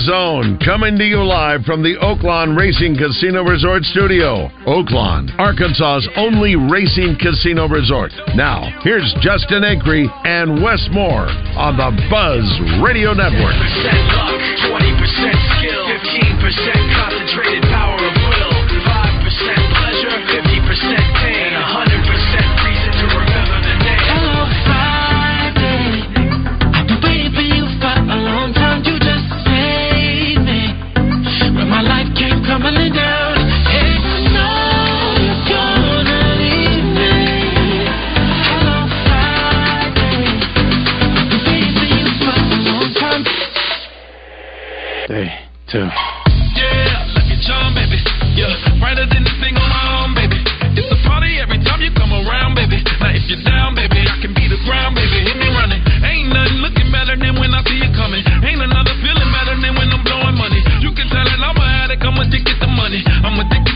Zone, coming to you live from the Oaklawn Racing Casino Resort Studio. Oaklawn, Arkansas's only racing casino resort. Now, here's Justin Acree and Wes Moore on the Buzz Radio Network. 10% luck, 20% skill, 15% concentrated Day two. Yeah, let me jump, baby. Yeah, brighter than the thing on my baby. It's a party every time you come around, baby. Now if you're down, baby, I can be the ground, baby. Hit me running. Ain't nothing looking better than when I see you coming. Ain't another feeling better than when I'm blowing money. You can tell that I'm a addict, I'm addicted to money. I'm addicted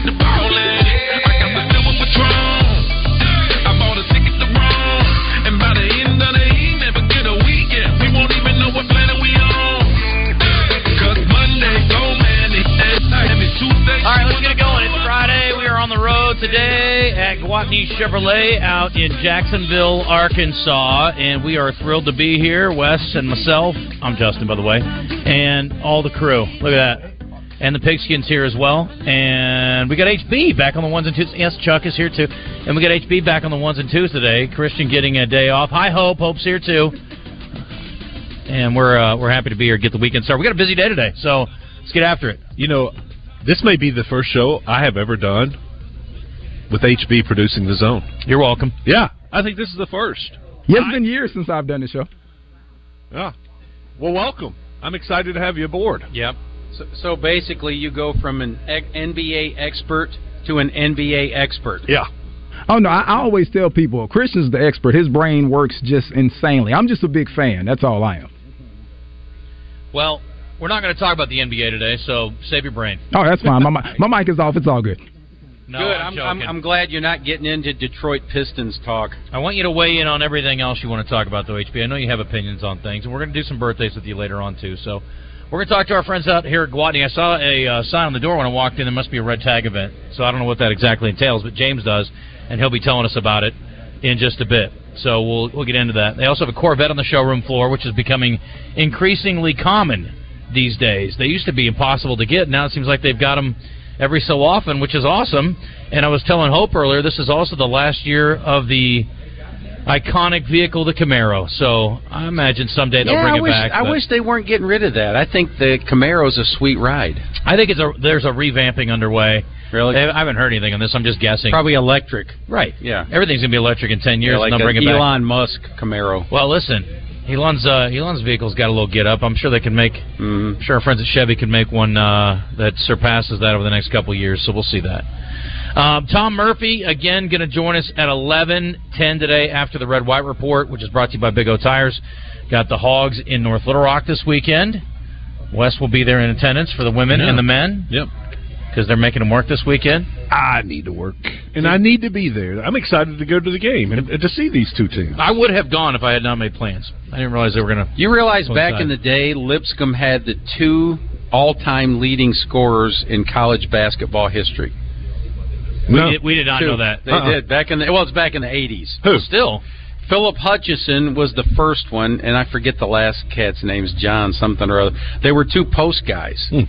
All right, let's get it going. It's Friday. We are on the road today at Gwatney Chevrolet out in Jacksonville, Arkansas, and we are thrilled to be here. Wes and myself. I'm Justin, by the way, and all the crew. Look at that. And the pigskins here as well. And we got HB back on the ones and twos. Yes, Chuck is here too. And we got HB back on the ones and twos today. Christian getting a day off. Hi, Hope. Hope's here too. And we're uh, we're happy to be here. Get the weekend started. We got a busy day today, so let's get after it. You know, this may be the first show I have ever done with HB producing the zone. You're welcome. Yeah, I think this is the first. Yeah, it's been years since I've done the show. Yeah. Well, welcome. I'm excited to have you aboard. Yep. So, so basically, you go from an NBA expert to an NBA expert. Yeah. Oh no, I, I always tell people Christian's the expert. His brain works just insanely. I'm just a big fan. That's all I am. Well, we're not going to talk about the NBA today, so save your brain. Oh, that's fine. My my mic is off. It's all good. No, Good. I'm, I'm, I'm. I'm glad you're not getting into Detroit Pistons talk. I want you to weigh in on everything else you want to talk about, though, HB. I know you have opinions on things, and we're going to do some birthdays with you later on, too. So we're going to talk to our friends out here at Gwatney. I saw a uh, sign on the door when I walked in. There must be a red tag event. So I don't know what that exactly entails, but James does, and he'll be telling us about it in just a bit. So we'll we'll get into that. They also have a Corvette on the showroom floor, which is becoming increasingly common these days. They used to be impossible to get. Now it seems like they've got them every so often, which is awesome. And I was telling Hope earlier, this is also the last year of the iconic vehicle, the Camaro. So I imagine someday they'll yeah, bring I it wish, back. I wish they weren't getting rid of that. I think the Camaro's a sweet ride. I think it's a there's a revamping underway. Really? Eh, I haven't heard anything on this. I'm just guessing. Probably electric. right. Yeah. Everything's gonna be electric in ten years, Yeah, like and they'll bring it back. Elon Musk Camaro. Well, listen, Elon's uh, Elon's vehicle's got a little get up. I'm sure they can make. Mhm. I'm sure our friends at Chevy can make one uh, that surpasses that over the next couple of years. So we'll see that. Um, Tom Murphy again going to join us at 11:10 today after the Red White Report, which is brought to you by Big O Tires. Got the Hogs in North Little Rock this weekend. Wes will be there in attendance for the women Yeah. and the men Yep. Because they're making them work this weekend. I need to work, and I need to be there. I'm excited to go to the game and, and to see these two teams. I would have gone if I had not made plans. I didn't realize they were going to. You realize back Coincide. in the day, Lipscomb had the two all-time leading scorers in college basketball history. We, No. did, we did not Two. know that. They Uh-uh. did back in the well, it's back in the eighties. Who? Still, Philip Hutcheson was the first one, and I forget the last cat's name's John something or other. They were two post guys. Hmm.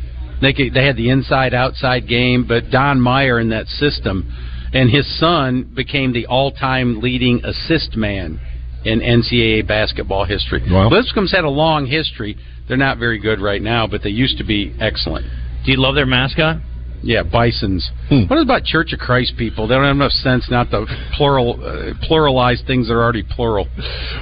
They could, they had the inside outside game, but Don Meyer in that system, and his son became the all time leading assist man in NCAA basketball history. Wow. Lipscomb's had a long history. They're not very good right now, but they used to be excellent. do you love their mascot? Yeah, Bisons. Hmm. What about Church of Christ people? They don't have enough sense not to plural uh, pluralize things that are already plural.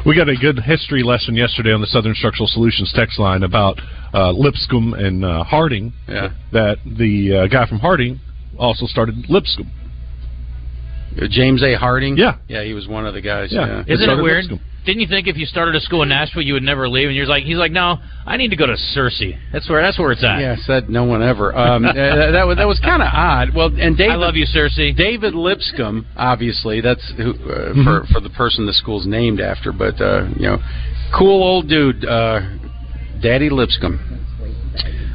We got a good history lesson yesterday on the Southern Structural Solutions text line about uh, Lipscomb and uh, Harding. Yeah. That the uh, guy from Harding also started Lipscomb. James A. Harding. Yeah. yeah, he was one of the guys. Yeah. Yeah, Isn't it did weird? Lipscomb. Didn't you think if you started a school in Nashville, you would never leave? And you're like, he's like, no, I need to go to Searcy. That's where that's where it's at. Yeah, said no one ever. Um, uh, that was that was kind of odd. Well, and David, I love you, Searcy. David Lipscomb, obviously, that's who, uh, Mm-hmm. for for the person the school's named after. But uh, you know, cool old dude, uh, Daddy Lipscomb.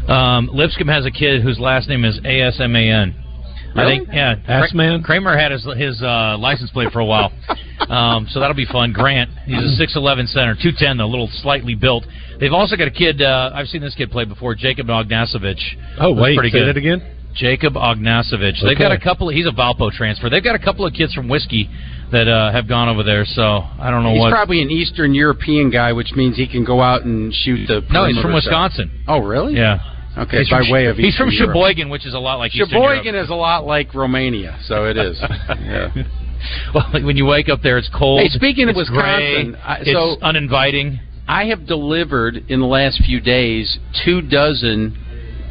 Um, Lipscomb has a kid whose last name is A S M A N. I think, yeah. Ass man? Kramer had his his uh, license plate for a while, um, so that'll be fun. Grant, he's a six eleven center, two ten, a little slightly built. They've also got a kid. Uh, I've seen this kid play before, Jacob Ognacevic. Oh wait, pretty say good. that again. Jacob Ognacevic. They've got a Okay. couple. He's a Valpo transfer. They've got a couple of kids from Whiskey that uh, have gone over there. So I don't know what He's what. probably an Eastern European guy, which means he can go out and shoot the. no, he's from perimeter shot. Wisconsin. Oh, really? Yeah. Okay, He's by from, way of he's from Europe. Sheboygan, which is a lot like Sheboygan is a lot like Romania, so it is. yeah. Well, like when you wake up there, it's cold. Hey, speaking of it's Wisconsin, gray, I- it's so- uninviting. I have delivered in the last few days two dozen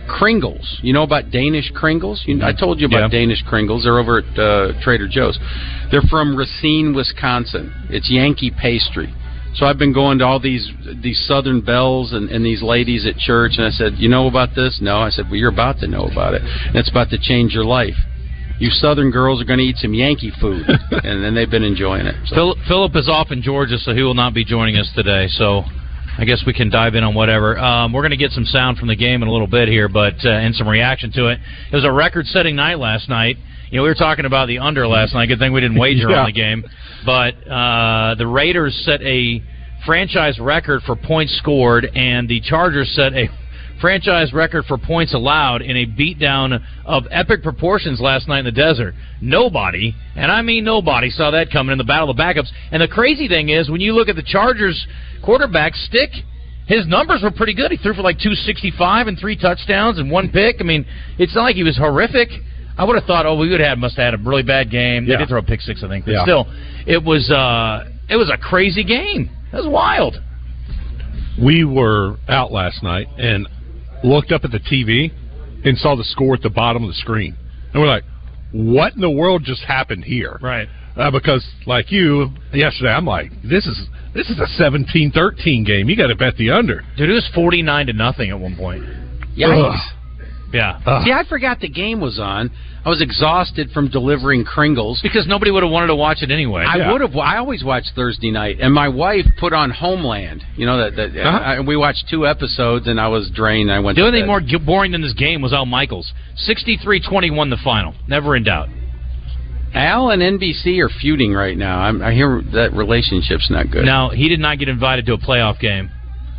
Kringles. You know about Danish Kringles? You, I told you about Yeah. Danish Kringles. They're over at uh, Trader Joe's. They're from Racine, Wisconsin. It's Yankee pastry. So I've been going to all these these Southern belles and, and these ladies at church, and I said, "You know about this?" No, I said, "Well, you're about to know about it. And it's about to change your life. You Southern girls are going to eat some Yankee food," and then they've been enjoying it. So. Phil, Philip is off in Georgia, so he will not be joining us today. So I guess we can dive in on whatever. Um, we're going to get some sound from the game in a little bit here, but uh, and some reaction to it. It was a record-setting night last night. You know, we were talking about the under last night. Good thing we didn't wager Yeah. on the game, but uh, the Raiders set a franchise record for points scored, and the Chargers set a franchise record for points allowed in a beatdown of epic proportions last night in the desert. Nobody, and I mean nobody, saw that coming in the battle of backups. And the crazy thing is, when you look at the Chargers quarterback stick, his numbers were pretty good. He threw for like 265 and three touchdowns and one pick. I mean, it's not like he was horrific. I would have thought, oh, we would have must have had a really bad game. They Yeah. did throw a pick six, I think, but Yeah. still, it was uh, it was a crazy game. It was wild. we were out last night and looked up at the TV and saw the score at the bottom of the screen. And we're like, what in the world just happened here? Right. Uh, because, like you, yesterday, I'm like, this is this is a 17-13 game. You got to bet the under. Dude, it was 49 to nothing at one point. Yikes. Ugh. Yeah. Ugh. See, I forgot the game was on. I was exhausted from delivering Kringles. Because nobody would have wanted to watch it anyway. I Yeah. would have. I always watch Thursday night, and my wife put on Homeland. You know that. that Uh-huh. I, we watched two episodes, and I was drained. I went. The only thing more g- boring than this game was Al Michaels. 63-21 the final. Never in doubt. Al and NBC are feuding right now. I'm, I hear that relationship's not good. Now, he did not get invited to a playoff game.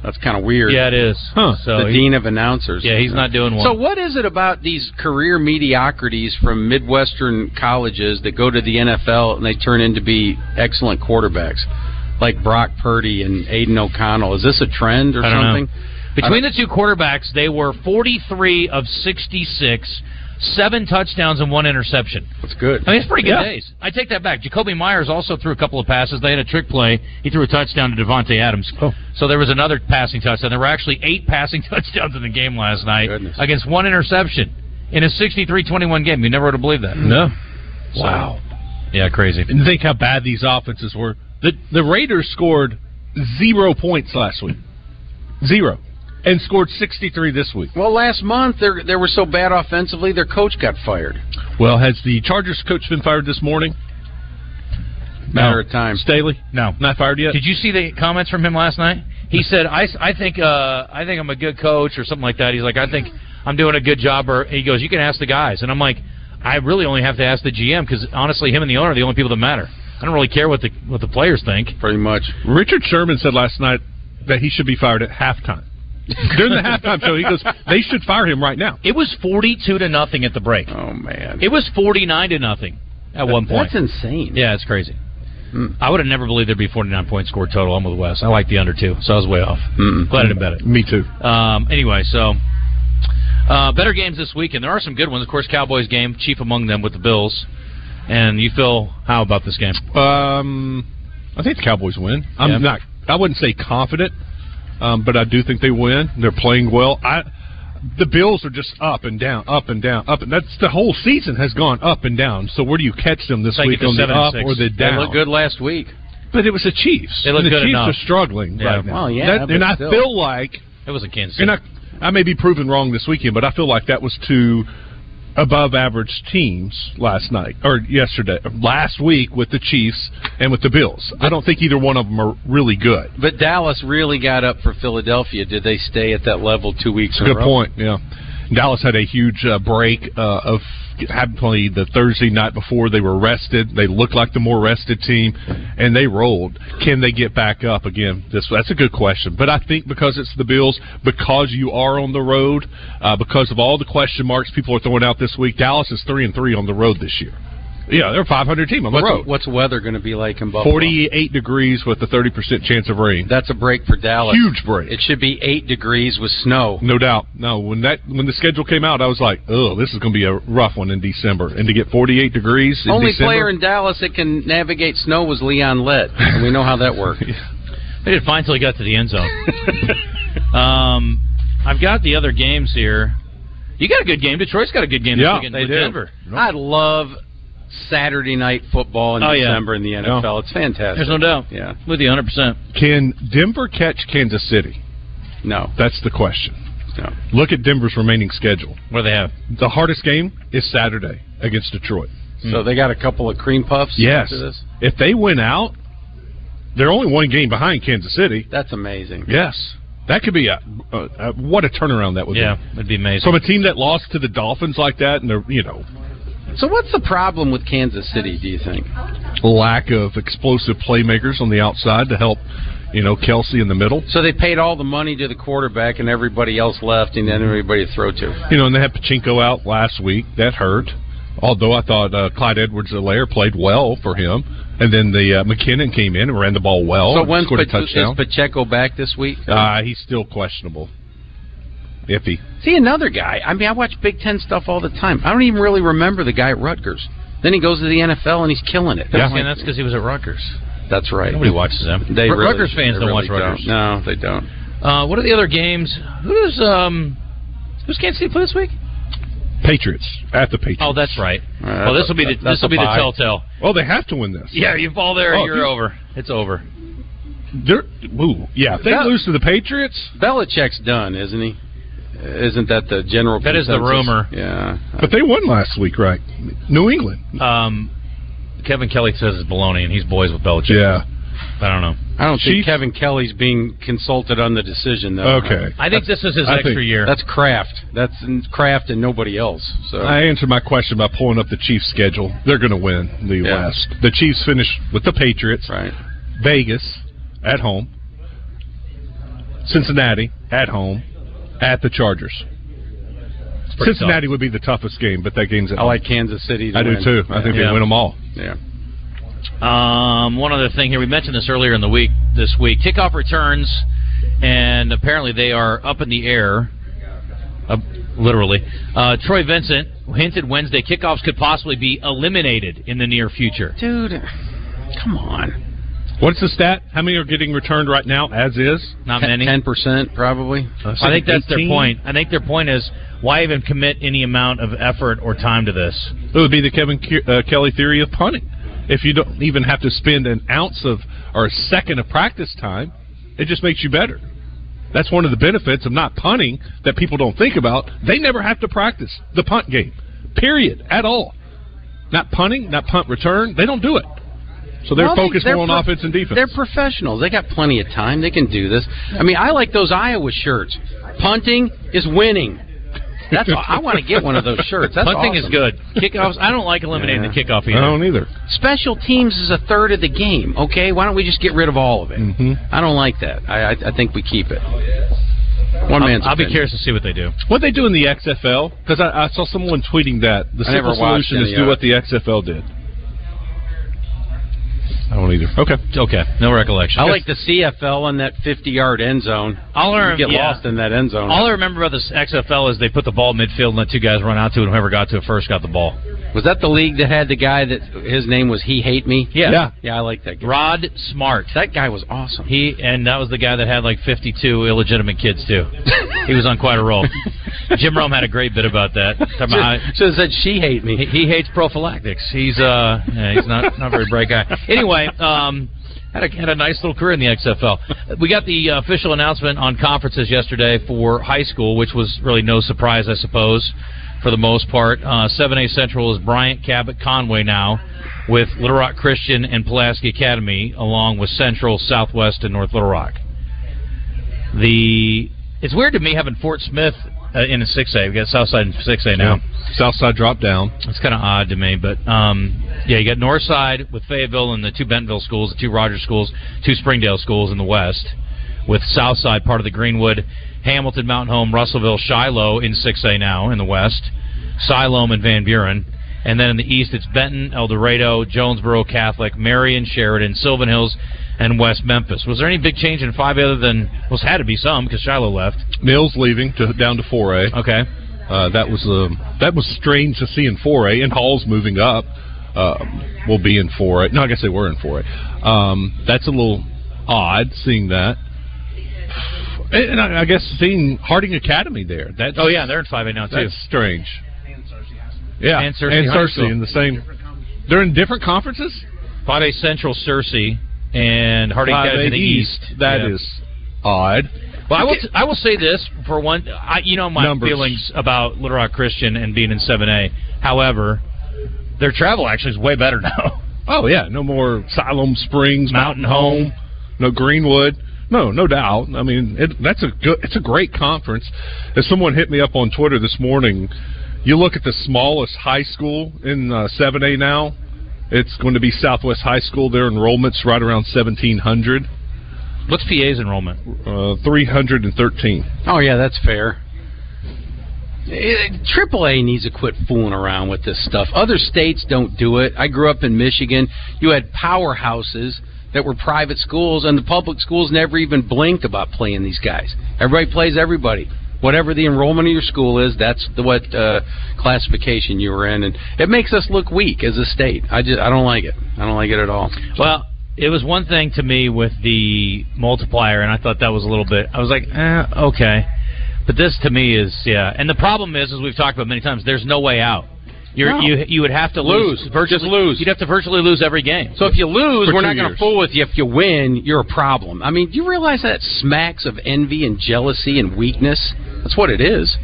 That's kind of weird. Yeah, it is. Huh. So the he- dean of announcers. Yeah, he's not doing one. So what is it about these career mediocrities from Midwestern colleges that go to the NFL and they turn into be excellent quarterbacks, like Brock Purdy and Aidan O'Connell? Is this a trend or I don't something? know. Between the two quarterbacks, they were 43 of 66, seven touchdowns and one interception. That's good. I mean, it's pretty good Yeah. days. I take that back. Jakobi Meyers also threw a couple of passes. They had a trick play. He threw a touchdown to Davante Adams. Oh. So there was another passing touchdown. There were actually eight passing touchdowns in the game last night Goodness. against one interception in a 63-21 game. You never would have believed that. No. So- Wow. Yeah, crazy. And think how bad these offenses were. The the Raiders scored zero points last week. Zero. And scored 63 this week. Well, last month they they were so bad offensively, their coach got fired. Well, has the Chargers coach been fired this morning? Matter of time. Staley? No. Not fired yet? Did you see the comments from him last night? He said, "I, I think uh, I think I'm a good coach or something like that." He's like, "I think I'm doing a good job." Or he goes, "You can ask the guys," and I'm like, "I really only have to ask the GM because honestly, him and the owner are the only people that matter. I don't really care what the what the players think." Pretty much. Richard Sherman said last night that he should be fired at halftime. During the halftime show, he goes, they should fire him right now. It was 42 to nothing at the break. Oh man, It was 49 to nothing at one point. That's insane. Yeah, it's crazy. Hmm. I would have never believed there'd be 49 points scored total. I'm with Wes. I like the under two, so I was way off. Mm-mm. Glad I didn't bet it. Me too. Um, anyway, so uh, better games this weekend. There are some good ones. Of course, Cowboys game, chief among them with the Bills. And you feel how about this game? Um, I think the Cowboys win. I'm Yeah. not. I wouldn't say confident, um, but I do think they win. They're playing well. I the Bills are just up and down, up and down, up, and that's the whole season has gone up and down. So where do you catch them this Take week on the up or the They down? looked good last week. But it was the Chiefs. They look the good Chiefs enough. are struggling Yeah. right now. Well, yeah, That- and I still. feel like It was in Kansas City. and I, I may be proven wrong this weekend, but I feel like that was two above average teams last night or yesterday, last week with the Chiefs and with the Bills. I don't think either one of them are really good. But Dallas really got up for Philadelphia. Did they stay at that level two weeks Good point. Yeah, Dallas had a huge uh, break uh, of played the Thursday night before. They were rested. They looked like the more rested team, and they rolled. Can they get back up again? This that's a good question. But I think because it's the Bills, because you are on the road, uh, because of all the question marks people are throwing out this week, Dallas is three and three on the road this year. Yeah, they're a 500 team on the What's, road. what's weather going to be like in Buffalo? 48 degrees with a 30 percent chance of rain. That's a break for Dallas. Huge break. It should be eight degrees with snow. No doubt. No, when that when the schedule came out, I was like, "Oh, this is going to be a rough one in December." And to get 48 degrees in Only December, player in Dallas that can navigate snow was Leon Lett. And we know how that worked. They did fine until he got to the end zone. um, I've got the other games here. You got a good game. Detroit's got a good game Yeah, this weekend they with do. Denver. I love Saturday night football in Oh, yeah. December in the NFL. It's fantastic. There's no doubt. Yeah. With you 100%. can Denver catch Kansas City? No. That's the question. No. Look at Denver's remaining schedule. What do they have? The hardest game is Saturday against Detroit. So hmm. they got a couple of cream puffs Yes. after this? If they win out, they're only one game behind Kansas City. That's amazing. Yes. That could be a, a, a what a turnaround that would Yeah, be. Yeah, it'd be amazing. From a team that lost to the Dolphins like that, and they're you know So what's the problem with Kansas City, do you think? lack of explosive playmakers on the outside to help, you know, Kelce in the middle. So they paid all the money to the quarterback and everybody else left and then everybody to throw to. You know, and they had Pacheco out last week. That hurt. Although I thought uh, Clyde Edwards-Helaire played well for him, and then the uh, McKinnon came in and ran the ball well. so when's scored Pa- touchdown. is Pacheco back this week? Uh, he's still questionable. Iffy. See another guy. I mean, I watch Big Ten stuff all the time. I don't even really remember the guy at Rutgers. Then he goes to the NFL and he's killing it. yeah, like, and that's because he was at Rutgers. that's right. Nobody watches them. They Ru- really- Rutgers fans they don't really watch Rutgers. No, they don't. Uh, what are the other games? Who's um, who's Kansas City play this week? Patriots at the Patriots. Oh, that's right. Uh, well, this will be the this will be the telltale. Oh, they have to win this. Yeah, you fall there, Oh, you're you- over. It's over. They're, ooh, yeah. If they That- lose to the Patriots, Belichick's done, isn't he? Isn't that the general? That is the rumor. Yeah. but they won last week, right? New England. Um, Kevin Kelley says it's baloney, and he's boys with Belichick. Yeah. I don't know. I don't think Kevin Kelley's being consulted on the decision, though. Okay. I think this is his I extra think year. That's Kraft. That's Kraft and nobody else. So I answered my question by pulling up the Chiefs' schedule. They're going to win the Yeah. West. The Chiefs finish with the Patriots, right. Vegas at home, Cincinnati at home, at the Chargers. pretty Cincinnati would be the toughest game, but that game's at I home. like Kansas City. To I do too. I think Yeah. they win them all. Yeah. Um, one other thing here, we mentioned this earlier in the week. This week, kickoff returns, and apparently they are up in the air. Uh, literally, uh, Troy Vincent hinted Wednesday kickoffs could possibly be eliminated in the near future. Dude, come on. What's the stat? How many are getting returned right now, as is? Not many. Ten percent probably. I think that's their point. I think their point is why even commit any amount of effort or time to this? It would be the Kevin Ke- uh, Kelley theory of punting. If you don't even have to spend an ounce of or a second of practice time, it just makes you better. That's one of the benefits of not punting that people don't think about. They never have to practice the punt game, period, at all. Not punting, not punt return. They don't do it. So they're Well, focused they're more on pro- offense and defense. They're professionals. They got plenty of time. They can do this. I mean, I like those Iowa shirts. Punting is winning. That's all, I want to get one of those shirts. That's Punting is good. Kickoffs. I don't like eliminating Yeah. the kickoff I either. don't either. Special teams is a third of the game. Okay, why don't we just get rid of all of it? Mhm. I don't like that. I I, I think we keep it. One I'll, man's I'll be curious to see what they do. What they do in the XFL? Because I, I saw someone tweeting that the I never simple solution is do what the XFL did. I don't either. Okay. Okay, no recollection. I like the CFL in that 50-yard end zone. All I You get yeah. lost in that end zone. All I remember about this XFL is they put the ball midfield and let two guys run out to it, whoever got to it first got the ball. Was that the league that had the guy that his name was He Hate Me? Yeah. Yeah. Yeah, I like that guy. Rod Smart. That guy was awesome. He and that was the guy that had like 52 illegitimate kids too. he was on quite a roll. Jim Rome had a great bit about that. Talking about how- Should have said she hate me. he, he hates prophylactics. He's uh, yeah, he's not not a very bright guy. Anyway, um, had a had a nice little career in the XFL. We got the uh, official announcement on conferences yesterday for high school, which was really no surprise, I suppose, for the most part. Uh, 7A Central is Bryant, Cabot, Conway now, with Little Rock Christian and Pulaski Academy, along with Central, Southwest, and North Little Rock. The it's weird to me having Fort Smith uh, in a 6A. We got Southside in 6A now. Southside drop down. It's kind of odd to me, but um, yeah, you got Northside with Fayetteville and the two Bentonville schools, the two Rogers schools, two Springdale schools in the west, with Southside part of the Greenwood, Hamilton, Mountain Home, Russellville, Shiloh in 6A now in the west, Siloam and Van Buren. And then in the east, it's Benton, El Dorado, Jonesboro Catholic, Marion, Sheridan, Sylvan Hills, and West Memphis. Was there any big change in 5 other than, well, it had to be some because Shiloh left. Mills leaving to down to 4A. Okay. Uh, that was um, that was strange to see in 4A, and Hall's moving up. Um, will be in 4A. No, I guess they were in 4A. Um, that's a little odd seeing that. And I, I guess seeing Harding Academy there. That's Oh, yeah, they're in 5A now, too. that's strange. Yeah, And Searcy Searcy in the same. They're in different conferences. 5A Central, Searcy, and Harding Academy in the the east. That Yeah. is odd. Well, I will. T- I will say this for one. I, you know my Numbers. feelings about Little Rock Christian and being in Seven A. However, their travel actually is way better now. Oh yeah, no more Siloam Springs, Mountain Mountain Home, no Greenwood. No, no doubt. I mean, it, that's a good. It's a great conference. As someone hit me up on Twitter this morning, you look at the smallest high school in uh, Seven A now. It's going to be Southwest High School. Their enrollment's right around seventeen hundred, What's PA's enrollment? uh, three hundred and thirteen. Oh yeah, that's fair. Triple A needs to quit fooling around with this stuff. Other states don't do it. I grew up in Michigan. You had powerhouses that were private schools, and the public schools never even blinked about playing these guys. Everybody plays everybody. Whatever the enrollment of your school is, that's the what uh, classification you were in, and it makes us look weak as a state. I just I don't like it. I don't like it at all. Well, it was one thing to me with the multiplier, and I thought that was a little bit. I was like, eh, okay, but this to me is yeah. And the problem is, as we've talked about many times, there's no way out. You're, No. you you would have to lose, Lose. virtually Just lose. You'd have to virtually lose every game. So if you lose, For we're not going to fool with you. If you win, you're a problem. I mean, do you realize that smacks of envy and jealousy and weakness? That's what it is.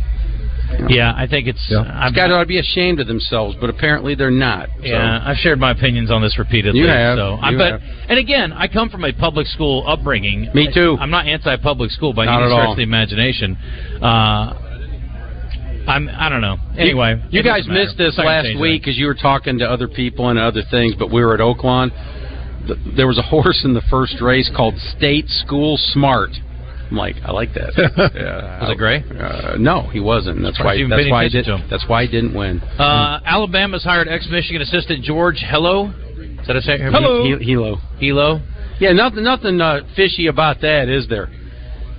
yeah, I think it's. These guys ought to be ashamed of themselves, but apparently they're not. So- Yeah, I've shared my opinions on this repeatedly. You have. So, I, but have. and again, I come from a public school upbringing. Me too. I'm not anti-public school by Not any at stretch all. of the imagination. Uh, I'm. I don't know. Anyway, you, you guys missed this last week because you were talking to other people and other things, but we were at Oaklawn. Th- There was a horse in the first race called State School Smart. I'm like, I like that. yeah, Was it gray? Uh, no, he wasn't. That's why. That's why. He did. That's why he didn't win. Uh, Alabama's hired ex-Michigan assistant George Helow. Is that a say? Hello. He- Hilo. Hilo. Yeah, nothing, nothing uh, fishy about that, is there?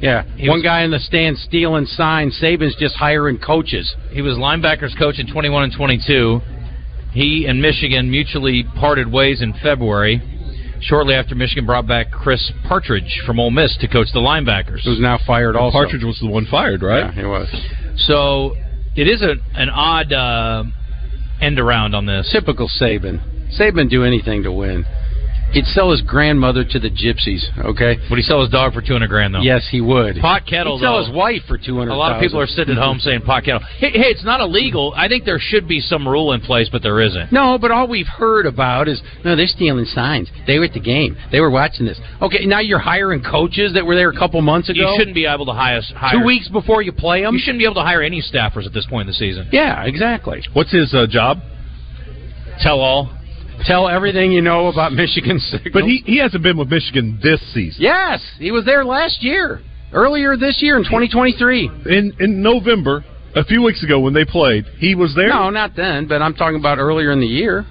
Yeah, He one was- guy in the stand stealing signs. Saban's just hiring coaches. He was linebackers coach in 21 and 22. He and Michigan mutually parted ways in February. Shortly after Michigan brought back Chris Partridge from Ole Miss to coach the linebackers. Who's now fired also. Partridge was the one fired, right? Yeah, he was. So it is a, an odd uh, end around on this. Typical Saban. Saban do anything to win. He'd sell his grandmother to the gypsies. Okay. Would he sell his dog for 200 grand though? Yes, he would. Pot kettle He'd sell though. his wife for two hundred. A lot of people are sitting at home saying pot kettle. Hey, hey, it's not illegal. I think there should be some rule in place, but there isn't. No, but all we've heard about is no, they're stealing signs. They were at the game. They were watching this. Okay, now you're hiring coaches that were there a couple months ago. You shouldn't be able to hire, hire Two weeks before you play them. You shouldn't be able to hire any staffers at this point in the season. Yeah, exactly. What's his uh, job? Tell all. Tell everything you know about Michigan Signal. But he he hasn't been with Michigan this season. yes, he was there last year, earlier this year in 2023. In in November, a few weeks ago when they played, he was there. No, not then, but I'm talking about earlier in the year.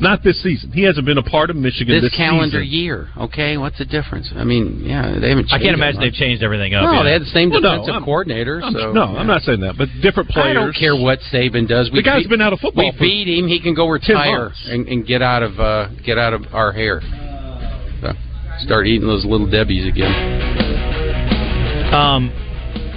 Not this season. He hasn't been a part of Michigan This, this, calendar season. year. Okay, what's the difference? I mean, yeah, they haven't. I can't imagine much. they've changed everything up. No, yet. they had the same Well, defensive I'm- coordinator. I'm- so no, I'm not saying that, but different players. I don't care what Saban does. We The guy's beat- been out of football We for beat him. He can go retire and, and get out of uh, get out of our hair. So, start eating those little debbies again. Um,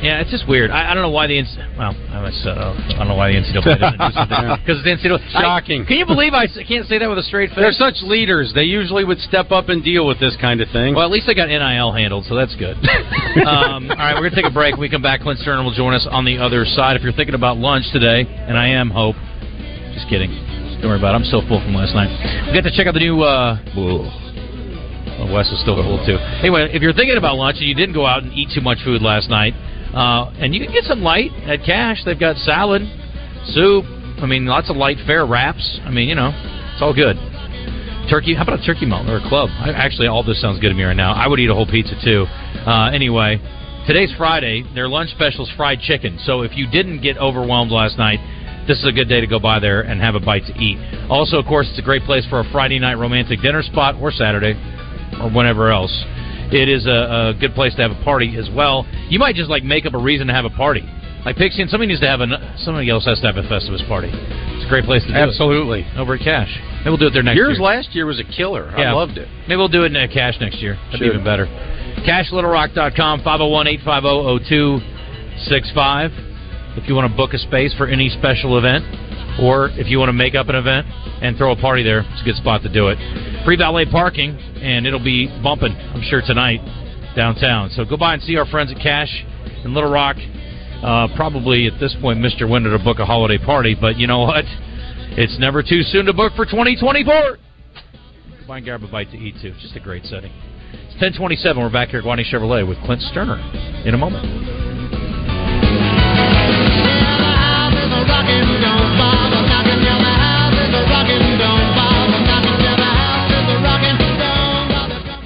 Yeah, it's just weird. I, I don't know why the NC- well, I, was, uh, I don't know why the NCAA doesn't do something because the NCAA Shocking. I, can you believe I can't say that with a straight face? They're such leaders. They usually would step up and deal with this kind of thing. Well, at least they got NIL handled, so that's good. um, all right, we're gonna take a break. When we come back. Clint Stoerner will join us on the other side. If you're thinking about lunch today, and I am, Hope. Just kidding. Don't worry about it. I'm still full from last night. We got to check out the new. Uh, well, Wes was still full too. Anyway, if you're thinking about lunch and you didn't go out and eat too much food last night, uh, and you can get some light at Cache. They've got salad, soup. I mean, lots of light fare wraps. I mean, you know, it's all good. Turkey. How about a turkey melt or a club? I, actually, all this sounds good to me right now. I would eat a whole pizza too. Uh, anyway, today's Friday. Their lunch special's fried chicken. So if you didn't get overwhelmed last night, this is a good day to go by there and have a bite to eat. Also, of course, it's a great place for a Friday night romantic dinner spot or Saturday or whenever else. It is a, a good place to have a party as well. You might just like make up a reason to have a party. Like Pixie and somebody needs to have a somebody else has to have a Festivus party. It's a great place to do Absolutely. it. Over at Cache. Maybe we'll do it there next year. Yours year. last year was a killer. I loved it. Maybe we'll do it in uh, Cache next year. That'd be Should. even better. CacheLittleRock.com, 501-850-0265. If you want to book a space for any special event, or if you want to make up an event and throw a party there, it's a good spot to do it. Free valet parking, and it'll be bumping, I'm sure, tonight downtown. So go by and see our friends at Cache in Little Rock. Uh, probably at this point, Mr. Winter to book a holiday party, but you know what? It's never too soon to book for 2024. Go by and grab a bite to eat too. Just a great setting. It's 1027. We're back here at Gwatney Chevrolet with Clint Stoerner in a moment.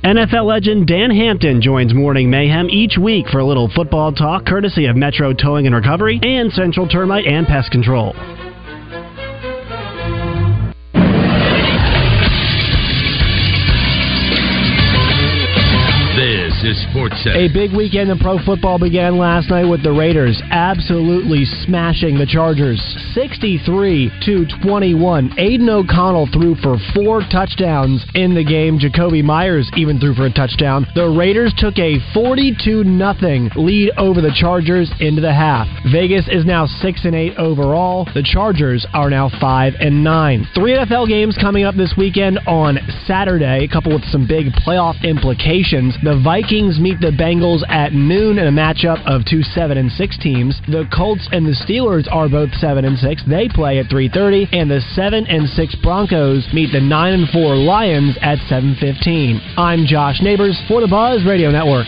NFL legend Dan Hampton joins Morning Mayhem each week for a little football talk, courtesy of Metro Towing and Recovery and Central Termite and Pest Control. Sports Center. A big weekend in pro football began last night with the Raiders absolutely smashing the Chargers 63 to 21. Aidan O'Connell threw for four touchdowns in the game. Jakobi Meyers even threw for a touchdown. The Raiders took a 42 0 lead over the Chargers into the half. Vegas is now 6 and 8 overall. The Chargers are now 5 and 9. Three NFL games coming up this weekend on Saturday, coupled with some big playoff implications. The Vikings meet the Bengals at noon in a matchup of two 7 and 6 teams. The Colts and the Steelers are both 7 and 6. They play at 3:30 and the 7 and 6 Broncos meet the 9 and 4 Lions at 7:15. I'm Josh Neighbors for the Buzz Radio Network.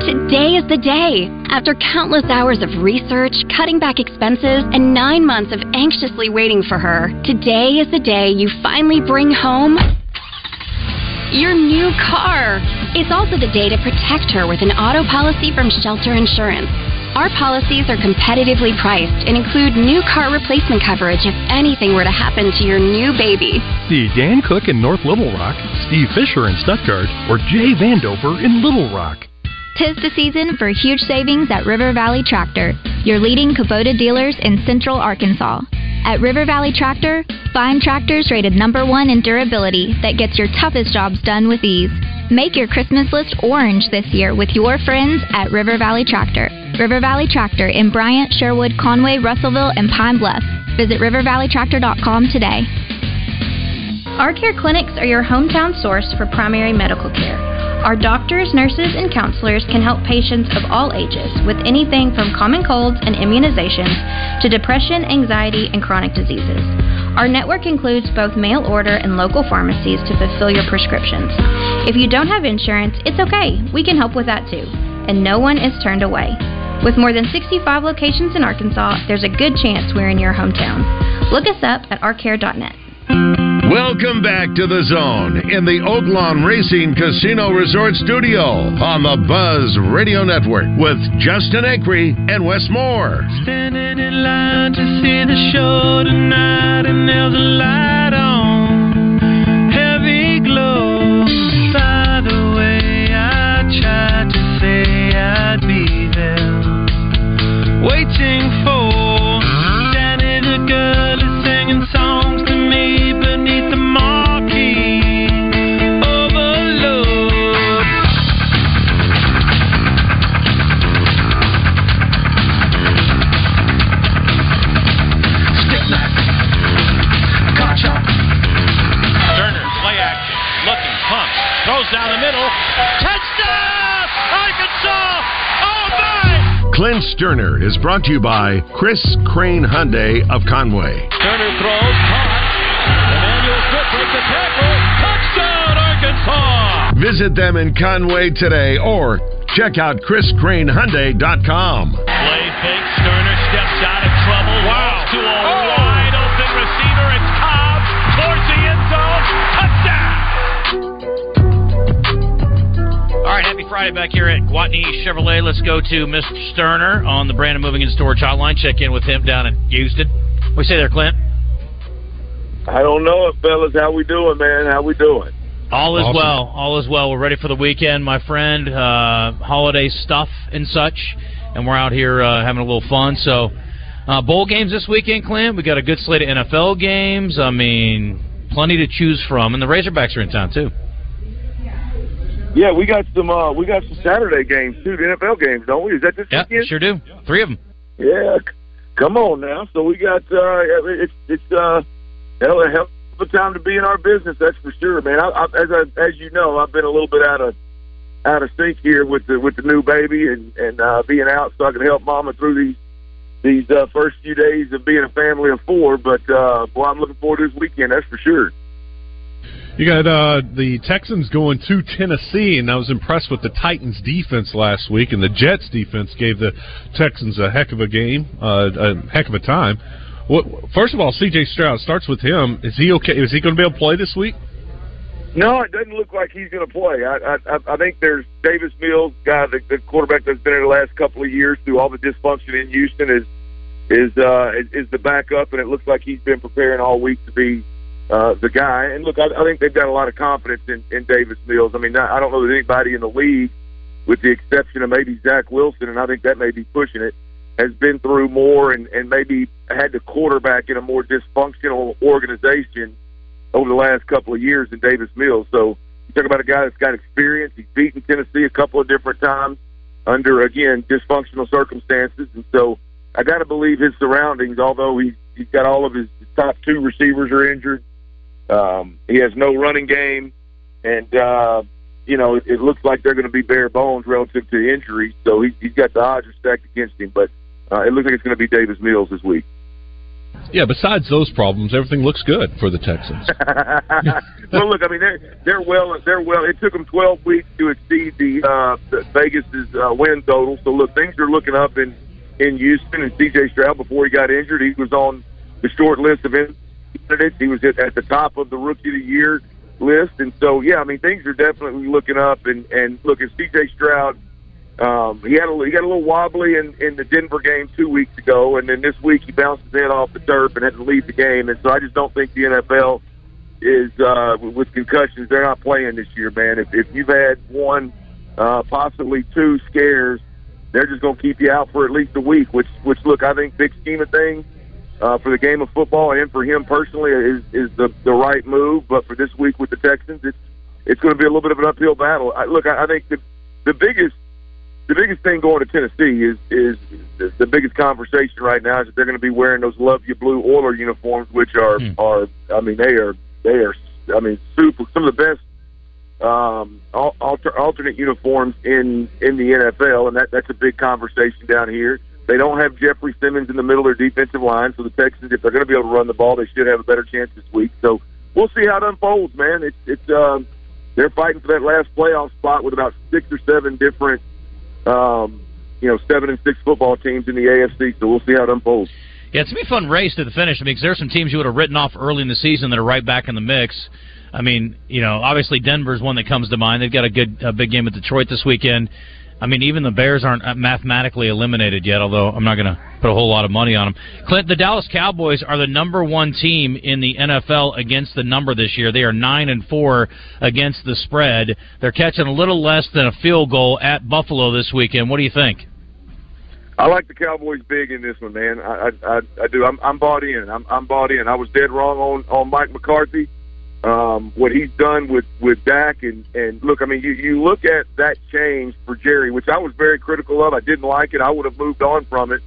Today is the day. After countless hours of research, cutting back expenses, and nine months of anxiously waiting for her, today is the day you finally bring home your new car. It's also the day to protect her with an auto policy from Shelter Insurance. Our policies are competitively priced and include new car replacement coverage if anything were to happen to your new baby. See Dan Cook in North Little Rock, Steve Fisher in Stuttgart, or Jay Vandover in Little Rock. Tis the season for huge savings at River Valley Tractor, your leading Kubota dealers in central Arkansas. At River Valley Tractor, find tractors rated number one in durability that gets your toughest jobs done with ease. Make your Christmas list orange this year with your friends at River Valley Tractor. River Valley Tractor in Bryant, Sherwood, Conway, Russellville, and Pine Bluff. Visit rivervalleytractor.com today. Our care clinics are your hometown source for primary medical care. Our doctors, nurses, and counselors can help patients of all ages with anything from common colds and immunizations to depression, anxiety, and chronic diseases. Our network includes both mail order and local pharmacies to fulfill your prescriptions. If you don't have insurance, it's okay. We can help with that too. And no one is turned away. With more than 65 locations in Arkansas, there's a good chance we're in your hometown. Look us up at ourcare.net. Welcome back to the zone in the Oaklawn Racing Casino Resort Studio on the Buzz Radio Network with Justin Acree and Wes Moore. Standing in line to see the show tonight, and there's a Is brought to you by Chris Crane Hyundai of Conway. Turner throws, caught. Emmanuel Smith breaks the tackle. Touchdown, Arkansas! Visit them in Conway today or check out chriscranehyundai.com. Friday back here at Gwatney Chevrolet. Let's go to Mr. Stoerner on the Brandon Moving and Storage Hotline. Check in with him down in Houston. What do say there, Clint? I don't know it, fellas. How we doing, man? How we doing? All is Awesome. well. All is well. We're ready for the weekend, my friend. Uh, holiday stuff and such, and we're out here uh, having a little fun. So, uh, bowl games this weekend, Clint. We got a good slate of NFL games. I mean, plenty to choose from, and the Razorbacks are in town too. Yeah, we got some. uh We got some Saturday games too. The NFL games, don't we? Is that this Yeah, weekend? sure do. Three of them. Yeah, come on now. So we got. uh It's it's uh hell a hell of a time to be in our business. That's for sure, man. I, I, as I, as you know, I've been a little bit out of out of sync here with the with the new baby and and uh being out, so I can help Mama through these these uh, first few days of being a family of four. But uh boy, I'm looking forward to this weekend. That's for sure. You got uh, the Texans going to Tennessee, and I was impressed with the Titans' defense last week, and the Jets' defense gave the Texans a heck of a game, uh, a heck of a time. What, first of all, C.J. Stroud starts with him. Is he okay? Is he going to be able to play this week? No, it doesn't look like he's going to play. I, I I think there's Davis Mills, guy the, the quarterback that's been in the last couple of years through all the dysfunction in Houston is is uh is, is the backup, and it looks like he's been preparing all week to be uh the guy. And look, I, I think they've got a lot of confidence in, in Davis Mills. I mean, I I don't know that anybody in the league, with the exception of maybe Zach Wilson, and I think that may be pushing it, has been through more and and maybe had to quarterback in a more dysfunctional organization over the last couple of years than Davis Mills. So you talk about a guy that's got experience. He's beaten Tennessee a couple of different times under again dysfunctional circumstances, and so I got to believe his surroundings. Although he's he's got all of his top two receivers are injured, um, he has no running game, and uh, you know it, it looks like they're going to be bare bones relative to injuries. So he, he's got the odds are stacked against him, but uh, it looks like it's going to be Davis Mills this week. Yeah. Besides those problems, everything looks good for the Texans. well, look, I mean, they're they're well, they're well. It took them 12 weeks to exceed the, uh, the Vegas's uh, win total. So look, things are looking up in in Houston. And C.J. Stroud, before he got injured, he was on the short list of candidates. He was at, at the top of the Rookie of the Year list, and so yeah, I mean, things are definitely looking up. And and look, at C.J. Stroud. Um, he had a, he got a little wobbly in, in the Denver game two weeks ago, and then this week he bounced his head off the turf and had to leave the game. And so I just don't think the NFL is uh, with concussions. They're not playing this year, man. If, if you've had one, uh, possibly two scares, they're just going to keep you out for at least a week. Which, which look, I think big scheme of things uh, for the game of football and for him personally is is the the right move. But for this week with the Texans, it's it's going to be a little bit of an uphill battle. I, look, I, I think the the biggest the biggest thing going to Tennessee is is the, the biggest conversation right now is that they're going to be wearing those Love You Blue Oiler uniforms, which are are I mean they are they are I mean super some of the best um, al- alter, alternate uniforms in in the NFL, and that that's a big conversation down here. They don't have Jeffrey Simmons in the middle of their defensive line, so the Texans, if they're going to be able to run the ball, they should have a better chance this week. So we'll see how it unfolds, man. It's it's um, they're fighting for that last playoff spot with about six or seven different um, you know, seven and six football teams in the AFC. So we'll see how it unfolds. Yeah, it's gonna be a fun race to the finish. I mean, 'cause there are some teams you would have written off early in the season that are right back in the mix. I mean, you know, obviously Denver's one that comes to mind. They've got a good, a big game with Detroit this weekend. I mean, even the Bears aren't uh, mathematically eliminated yet. Although I'm not going to put a whole lot of money on them. Clint, the Dallas Cowboys are the number one team in the NFL against the number this year. They are nine and four against the spread. They're catching a little less than a field goal at Buffalo this weekend. What do you think? I like the Cowboys big in this one, man. I I, I, I do. I'm, I'm bought in. I'm, I'm bought in. I was dead wrong on on Mike McCarthy. Um, what he's done with with Dak and and look, I mean, you you look at that change for Jerry, which I was very critical of. I didn't like it. I would have moved on from it.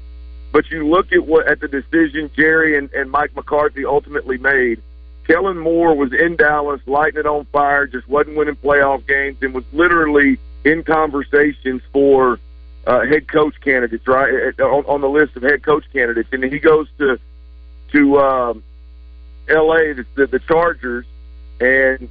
But you look at what at the decision Jerry and, and Mike McCarthy ultimately made. Kellen Moore was in Dallas, lighting it on fire, just wasn't winning playoff games, and was literally in conversations for uh, head coach candidates, right on, on the list of head coach candidates. And he goes to to um, L.A. The, the, the Chargers, and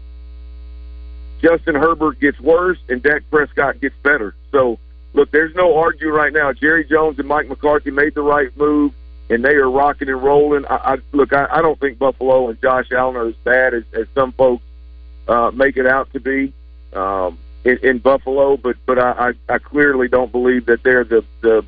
Justin Herbert gets worse, and Dak Prescott gets better. So look, there's no arguing right now. Jerry Jones and Mike McCarthy made the right move, and they are rocking and rolling. I, I look, I, I don't think Buffalo and Josh Allen are as bad as, as some folks uh, make it out to be um, in, in Buffalo, but but I, I, I clearly don't believe that they're the the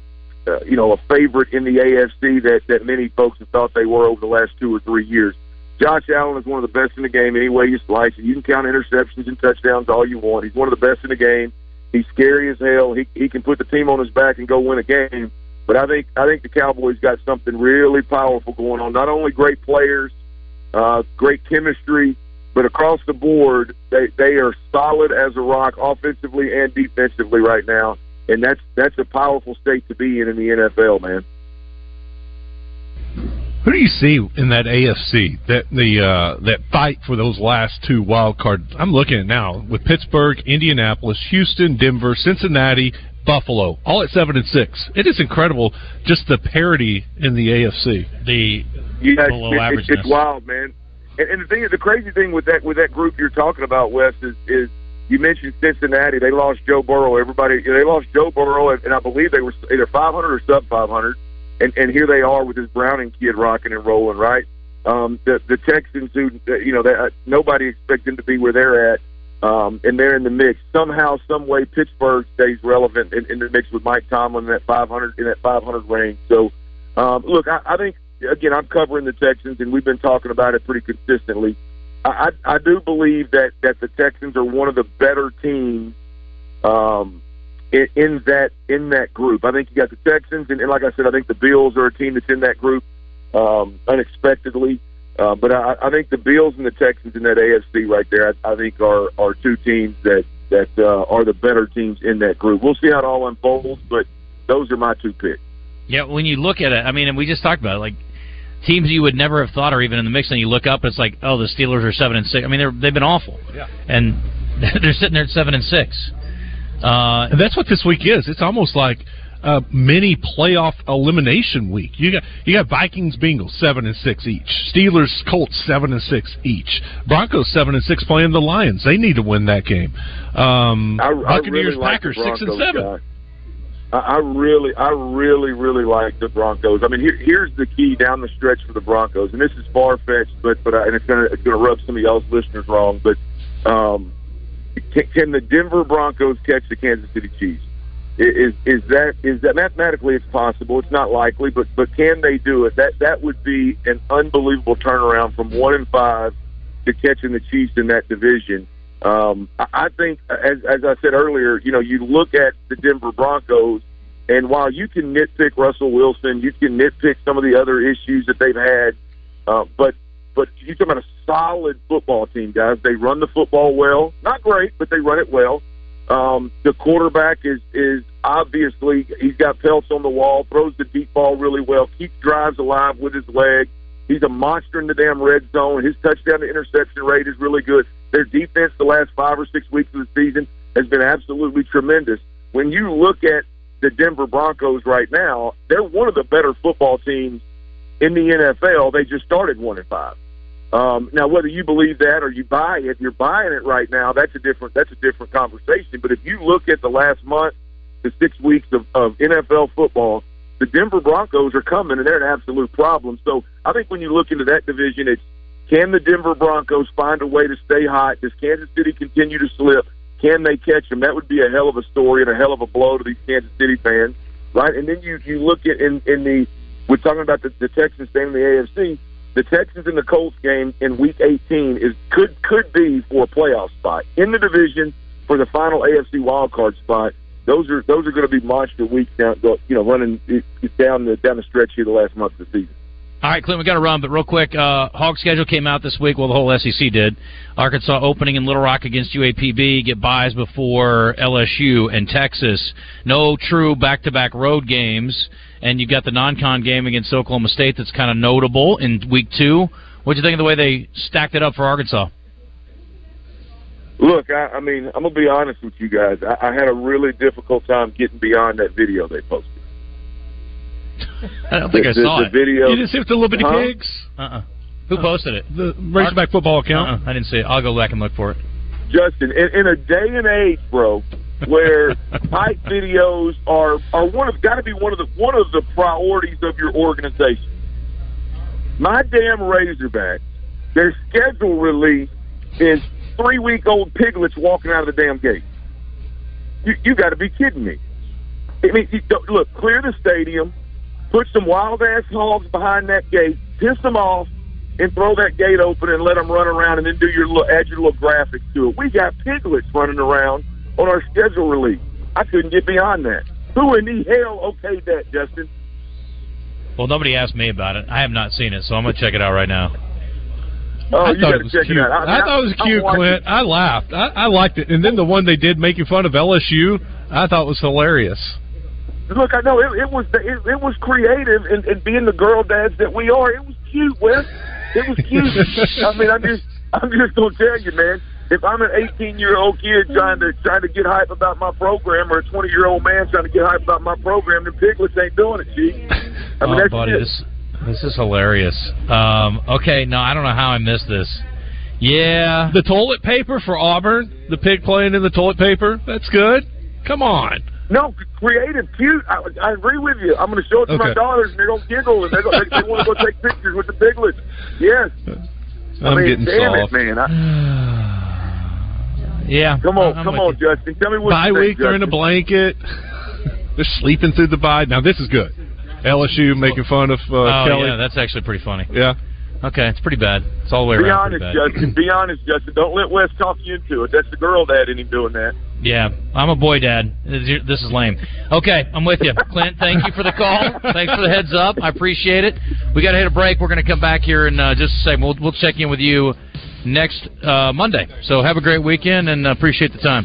uh, you know a favorite in the AFC that that many folks have thought they were over the last two or three years. Josh Allen is one of the best in the game any way you slice it. You can count interceptions and touchdowns all you want. He's one of the best in the game. He's scary as hell. He he can put the team on his back and go win a game. But I think I think the Cowboys got something really powerful going on. Not only great players, uh, great chemistry, but across the board, they they are solid as a rock, offensively and defensively right now. And that's that's a powerful state to be in in the NFL, man. Who do you see in that AFC that the uh, that fight for those last two wild cards? I'm looking at now with Pittsburgh, Indianapolis, Houston, Denver, Cincinnati, Buffalo, all at seven and six. It is incredible, just the parity in the AFC. The yeah, below it's, it's, it's wild, man. And, and the thing, is, the crazy thing with that with that group you're talking about, Wes, is is you mentioned Cincinnati. They lost Joe Burrow. Everybody, they lost Joe Burrow, and, and I believe they were either 500 or sub 500 and and here they are with this Browning kid rocking and rolling, right? Um, the the Texans, who you know, they, uh, nobody expects them to be where they're at, um, and they're in the mix somehow, some way. Pittsburgh stays relevant in, in the mix with Mike Tomlin in that 500 in that 500 range. So, um, look, I, I think again, I'm covering the Texans, and we've been talking about it pretty consistently. I, I, I do believe that that the Texans are one of the better teams um, in, in that in that group. I think you got the Texans, and, and like I said, I think the Bills are a team that's in that group um, unexpectedly. Uh, but I, I think the Bills and the Texans in that AFC right there, I, I think are are two teams that that uh, are the better teams in that group. We'll see how it all unfolds, but those are my two picks. Yeah, when you look at it, I mean, and we just talked about it, like teams you would never have thought are even in the mix, and you look up, it's like, oh, the Steelers are seven and six. I mean, they're they've been awful, Yeah. and they're sitting there at seven and six. Uh, and that's what this week is. It's almost like a mini playoff elimination week. You got you got Vikings, Bengals seven and six each. Steelers, Colts seven and six each. Broncos seven and six playing the Lions. They need to win that game. Um, I, I Buccaneers, really like Packers six and seven. guy. I, I really, I really, really like the Broncos. I mean, here, here's the key down the stretch for the Broncos, and this is far fetched, but but I, and it's gonna it's gonna rub some of y'all's listeners wrong, but um, can, can the Denver Broncos catch the Kansas City Chiefs? Is is that is that mathematically it's possible? It's not likely, but but can they do it? That that would be an unbelievable turnaround from one and five to catching the Chiefs in that division. Um, I think, as as I said earlier, you know, you look at the Denver Broncos, and while you can nitpick Russell Wilson, you can nitpick some of the other issues that they've had, uh, but but you're talking about a solid football team, guys. They run the football well, not great, but they run it well. Um, the quarterback is is obviously he's got pelts on the wall, throws the deep ball really well, keeps drives alive with his leg. He's a monster in the damn red zone. His touchdown to interception rate is really good. Their defense the last five or six weeks of the season has been absolutely tremendous. When you look at the Denver Broncos right now, they're one of the better football teams in the NFL. They just started one and five. Um, now, whether you believe that or you buy it, you're buying it right now. That's a different. That's a different conversation. But if you look at the last month to six weeks of, of NFL football, the Denver Broncos are coming, and they're an absolute problem. So I think when you look into that division, it's can the Denver Broncos find a way to stay hot? Does Kansas City continue to slip? Can they catch them? That would be a hell of a story and a hell of a blow to these Kansas City fans, right? And then you you look at in in the we're talking about the, the Texans staying in the AFC. The Texans and the Colts game in Week 18 is could could be for a playoff spot in the division for the final AFC wild card spot. Those are those are going to be monster weeks down, you know, running down the down the stretch here the last month of the season. All right, Clint, we got to run, but real quick, uh, Hog schedule came out this week. Well, the whole SEC did. Arkansas opening in Little Rock against UAPB, get buys before LSU and Texas. No true back-to-back road games, and you've got the non-con game against Oklahoma State that's kind of notable in week two. What do you think of the way they stacked it up for Arkansas? Look, I, I mean, I'm gonna be honest with you guys. I, I had a really difficult time getting beyond that video they posted. I don't think The- I saw the it. video- You didn't see it with the little bitty Huh? pigs? Uh-uh. Who posted it? The Razorback football account. Uh-uh. I didn't see it. I'll go back and look for it. Justin, in, in a day and age, bro, where hype videos are are one of got to be one of the one of the priorities of your organization. My damn Razorbacks, their schedule release is three week old piglets walking out of the damn gate. You you got to be kidding me. I mean, you, look, clear the stadium, put some wild ass hogs behind that gate, piss them off, and throw that gate open and let them run around, and then do your little add your little graphics to it. We got piglets running around on our schedule release. I couldn't get beyond that. Who in the hell okayed that, Justin? Well, nobody asked me about it. I have not seen it, so I'm going to check it out right now. Oh, I you thought got it to was check cute. it out. I, thought it was cute, watching- Clint. I laughed. I, I liked it. And then the one they did making fun of LSU, I thought was hilarious. Look, I know it, it was it, it was creative, and, and being the girl dads that we are, it was cute, Wes. It was cute. I mean, I'm just I'm just gonna tell you, man. If I'm an 18 year old kid trying to trying to get hype about my program, or a 20 year old man trying to get hype about my program, then piglets ain't doing it, G. I mean, oh, that's buddy, it. this this is hilarious. Um, okay, no, I don't know how I missed this. Yeah, The toilet paper for Auburn, the pig playing in the toilet paper, that's good. Come on. No, creative, cute. I, I agree with you. I'm going to show it to my daughters, and they're going to giggle, and they're gonna, they, they want to go take pictures with the piglets. Yes. I I'm mean, getting damn soft. it, man. I, yeah. come on, I'm come on, you. Justin. Tell me what Bye week, think, they're in a blanket. they're sleeping through the bye. Now, this is good. LSU making fun of uh, oh, Kelly. yeah, that's actually pretty funny. Yeah. Okay, it's pretty bad. It's all the way Be around. honest, bad. Justin. Be honest, Justin. Don't let Wes talk you into it. That's the girl dad in him doing that. Yeah, I'm a boy dad. This is lame. Okay, I'm with you, Clint. Thank you for the call. Thanks for the heads up. I appreciate it. We got to hit a break. We're going to come back here in uh, just a second. We'll, we'll check in with you next uh, Monday. So have a great weekend and uh, appreciate the time.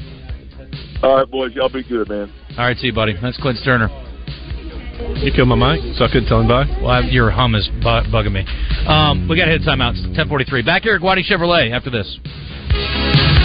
All right, boys. Y'all be good, man. All right, see you, buddy. That's Clint Stoerner. You killed my mic, so I couldn't tell him bye. Well, your hum is bu- bugging me. Um, we got to hit timeouts. 10:43. Back here at Gwatney Chevrolet after this.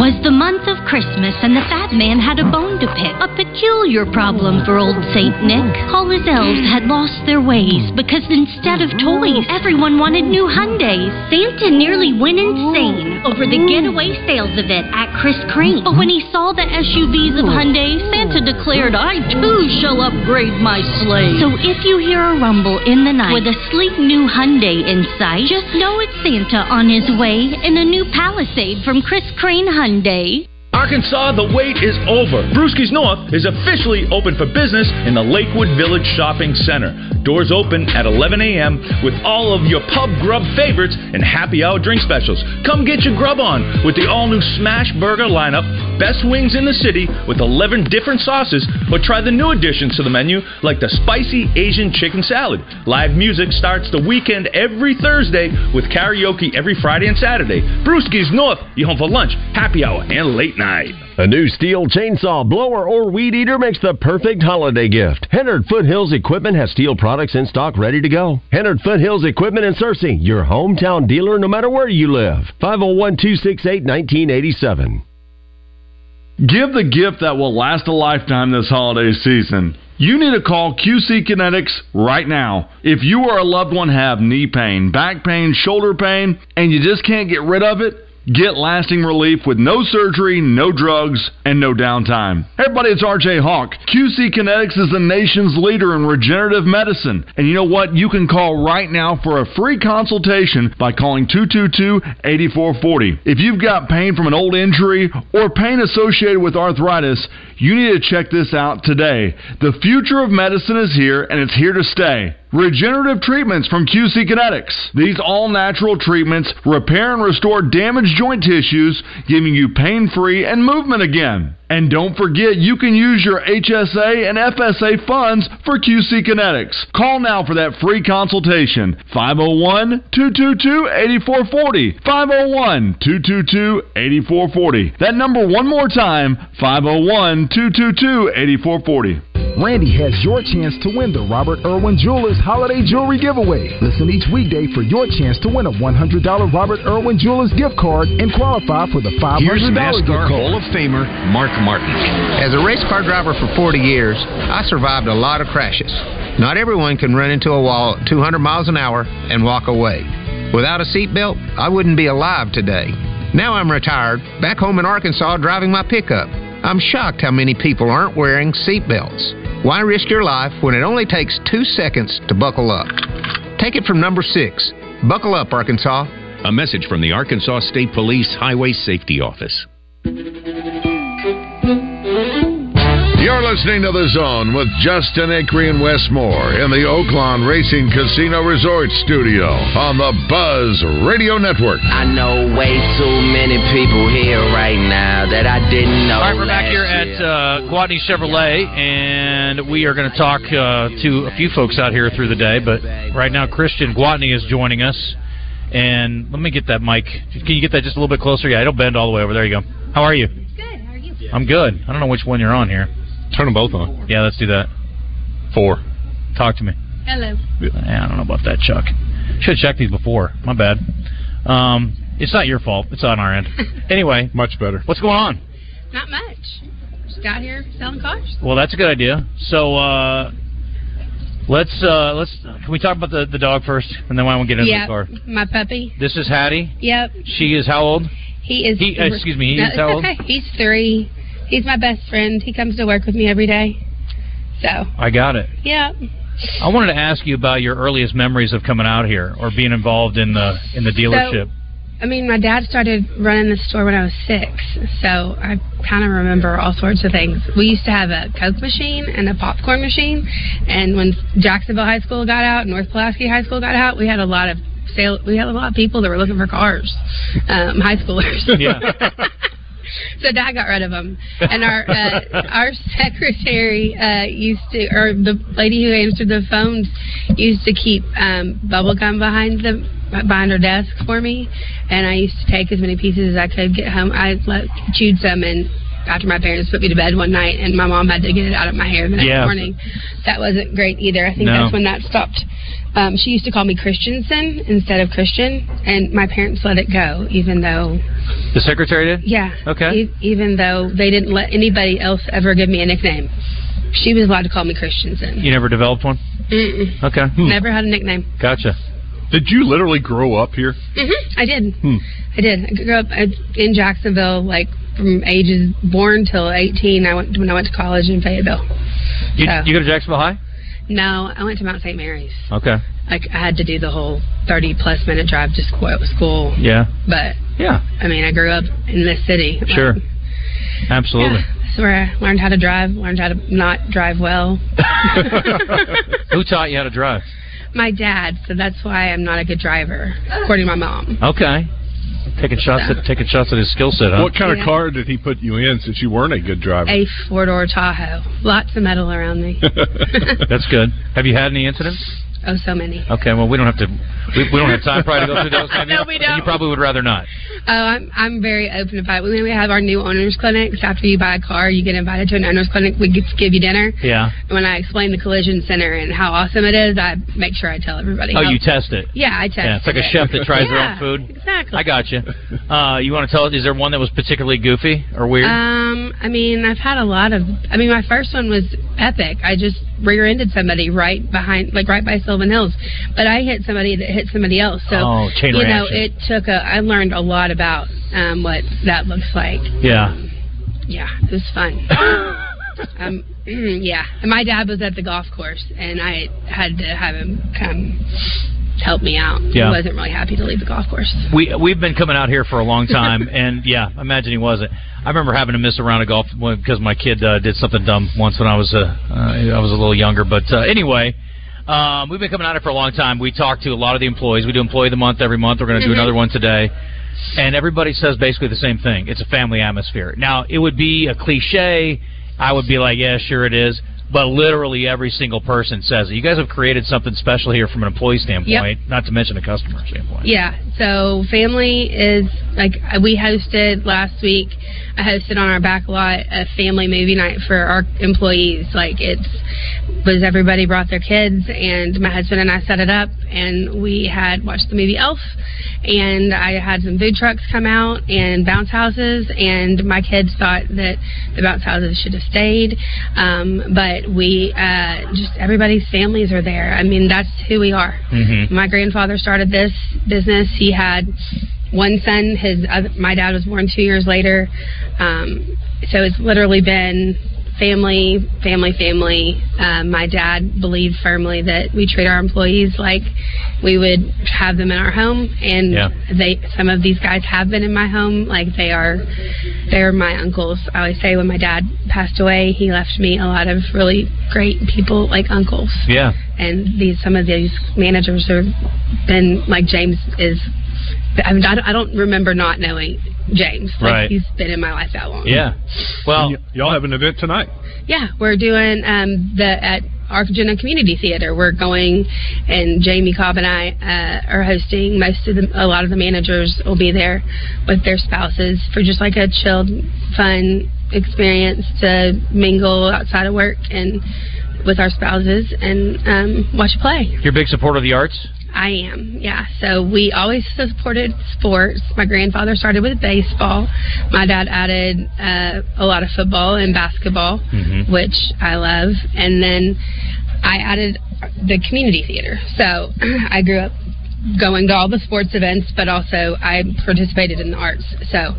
Was the month of Christmas, and the fat man had a bone to pick. A peculiar problem for old Saint Nick. All his elves had lost their ways because instead of toys, everyone wanted new Hyundais. Santa nearly went insane over the getaway sales event at Chris Crane. But when he saw the SUVs of Hyundai, Santa declared, I too shall upgrade my sleigh. So if you hear a rumble in the night with a sleek new Hyundai in sight, just know it's Santa on his way in a new Palisade from Chris Crane Hyundai. Monday, Arkansas, the wait is over. Brewski's North is officially open for business in the Lakewood Village Shopping Center. Doors open at 11 a.m. with all of your pub grub favorites and happy hour drink specials. Come get your grub on with the all new Smash Burger lineup, best wings in the city with 11 different sauces, or try the new additions to the menu like the spicy Asian chicken salad. Live music starts the weekend every Thursday with karaoke every Friday and Saturday. Brewski's North, you home for lunch, happy hour, and late night. A new Stihl chainsaw, blower, or weed eater makes the perfect holiday gift. Hennard Foothills Equipment has Stihl products in stock ready to go. Hennard Foothills Equipment in Searcy, your hometown dealer no matter where you live. 501 268 1987. Give the gift that will last a lifetime this holiday season. You need to call QC Kinetics right now. If you or a loved one have knee pain, back pain, shoulder pain, and you just can't get rid of it, Get lasting relief with no surgery, no drugs, and no downtime. Hey everybody, it's RJ Hawk. QC Kinetics is the nation's leader in regenerative medicine. And you know what? You can call right now for a free consultation by calling 222-8440. If you've got pain from an old injury or pain associated with arthritis, you need to check this out today. The future of medicine is here and it's here to stay. Regenerative treatments from QC Kinetics. These all natural treatments repair and restore damaged joint tissues, giving you pain free and movement again. And don't forget, you can use your HSA and FSA funds for QC Kinetics. Call now for that free consultation. 501 222 8440. 501 222 8440. That number one more time 501 222 8440. Randy has your chance to win the Robert Irwin Jewelers Holiday Jewelry Giveaway. Listen each weekday for your chance to win a $100 Robert Irwin Jewelers gift card and qualify for the $500 Here's gift NASCAR card. Hall of Famer Mark Martin. As a race car driver for 40 years, I survived a lot of crashes. Not everyone can run into a wall at 200 miles an hour and walk away. Without a seatbelt, I wouldn't be alive today. Now I'm retired, back home in Arkansas driving my pickup. I'm shocked how many people aren't wearing seatbelts. Why risk your life when it only takes two seconds to buckle up? Take it from number six. Buckle up, Arkansas. A message from the Arkansas State Police Highway Safety Office. You're listening to The Zone with Justin Acree and Wes Moore in the Oaklawn Racing Casino Resort Studio on the Buzz Radio Network. I know way too many people here right now that I didn't know. All right, we're back here year. at uh, Gwatney Chevrolet, and we are going to talk uh, to a few folks out here through the day. But right now, Christian Gwatney is joining us. And let me get that mic. Can you get that just a little bit closer? Yeah, it'll bend all the way over. There you go. How are you? I'm good. I don't know which one you're on here. Turn them both on. Yeah, let's do that. Four. Talk to me. Hello. Yeah, I don't know about that, Chuck. Should have checked these before. My bad. Um, it's not your fault. It's on our end. Anyway, much better. What's going on? Not much. Just out here selling cars. Well, that's a good idea. So uh, let's uh, let's can we talk about the, the dog first, and then why don't we get into yeah, the car? my puppy. This is Hattie. Yep. She is how old? He is. He- uh, excuse me, he No, is it's how old? okay. He's three. He's my best friend. He comes to work with me every day. So, I got it. yeah. I wanted to ask you about your earliest memories of coming out here or being involved in the in the dealership. I mean, my dad started running the store when I was six, so I kind of remember all sorts of things. We used to have a Coke machine and a popcorn machine, and when Jacksonville High School got out, North Pulaski High School got out, we had a lot of sale. We had a lot of people that were looking for cars, um, high schoolers. Yeah. so Dad got rid of them, and our uh, our secretary uh, used to, or the lady who answered the phones used to keep um, bubble gum behind the behind her desk for me, and I used to take as many pieces as I could get home. I let, chewed some and. After my parents put me to bed one night, and my mom had to get it out of my hair the next Yeah. morning, that wasn't great either. I think No. that's when that stopped. Um, she used to call me Christensen instead of Christian, and my parents let it go, even though The secretary did? yeah. Okay. E- even though they didn't let anybody else ever give me a nickname, she was allowed to call me Christensen. You never developed one? Mm-mm. Okay. Never had a nickname. Gotcha. Did you literally grow up here? hmm I did. Hmm. I did. I grew up uh, in Jacksonville, like from ages born till 18. I went when I went to college in Fayetteville. You, So- you go to Jacksonville High? No, I went to Mount St. Mary's. Okay. Like I had to do the whole 30 plus minute drive to school. school. Yeah. But Yeah. I mean, I grew up in this city. Sure. Like, Absolutely. Yeah, that's where I learned how to drive, learned how to not drive well. Who taught you how to drive? My dad, so that's why I'm not a good driver, according to my mom. Okay. Taking shots at taking shots at his skill set, huh? What kind Yeah. of car did he put you in since you weren't a good driver? A four door Tahoe. Lots of metal around me. That's good. Have you had any incidents? Oh, so many. Okay, well, we don't have to. We, we don't have time probably to go through those. No, we don't. You probably would rather not. Oh, I'm I'm very open about it. When we have our new owners clinics, after you buy a car, you get invited to an owners clinic. We get to give you dinner. Yeah. And when I explain the collision center and how awesome it is, I make sure I tell everybody. Oh, how- you test it. Yeah, I test. Yeah, it's like a chef that tries their own food. Exactly. I got you. Uh, you want to tell? Us? Is there one that was particularly goofy or weird? Um, I mean, I've had a lot of. I mean, my first one was epic. I just rear-ended somebody right behind, like right by Sylvan Hills, but I hit somebody that hit somebody else. So Oh, chain you know, reaction. it took a. I learned a lot about um, what that looks like. yeah. Yeah, it was fun. um, yeah, and my dad was at the golf course, and I had to have him come help me out. Yeah. He wasn't really happy to leave the golf course. We we've been coming out here for a long time, and yeah, imagine he wasn't. I remember having to miss a round of golf because my kid uh, did something dumb once when I was uh, uh, I was a little younger. But uh, anyway, um, we've been coming out here for a long time. We talk to a lot of the employees. We do employee of the month every month. We're going to do Mhm. another one today. And everybody says basically the same thing. It's a family atmosphere. Now, it would be a cliche. I would be like, yeah, sure it is. But literally every single person says it. You guys have created something special here from an employee standpoint, not to mention a customer standpoint. Yeah, so family is like we hosted last week. I hosted on our back lot a family movie night for our employees. Like it's was everybody brought their kids and my husband and I set it up and we had watched the movie Elf and I had some food trucks come out and bounce houses and my kids thought that the bounce houses should have stayed. Um, but we uh, just everybody's families are there. I mean that's who we are. Mm-hmm. My grandfather started this business. He had one son. His other, my dad was born two years later. Um, so it's literally been family, family, family. Um, my dad believed firmly that we treat our employees like we would have them in our home, and Yeah. they some of these guys have been in my home. Like they are, they're my uncles. I always say when my dad passed away, he left me a lot of really great people like uncles Yeah. and these some of these managers have been like James is. I, mean, I don't- I don't remember not knowing James. Like Right. he's been in my life that long. Yeah. Well, Y- y'all have an event tonight. Yeah, we're doing um, the at Argenta Community Theater. We're going, and Jamie Cobb and I uh, are hosting. Most of the, a lot of the managers will be there with their spouses for just like a chilled, fun experience to mingle outside of work and with our spouses and um, watch a play. You're a big supporter of the arts. I am, yeah. So we always supported sports. My grandfather started with baseball. My dad added uh, a lot of football and basketball, Mhm. which I love. And then I added the community theater. So I grew up going to all the sports events, but also I participated in the arts. So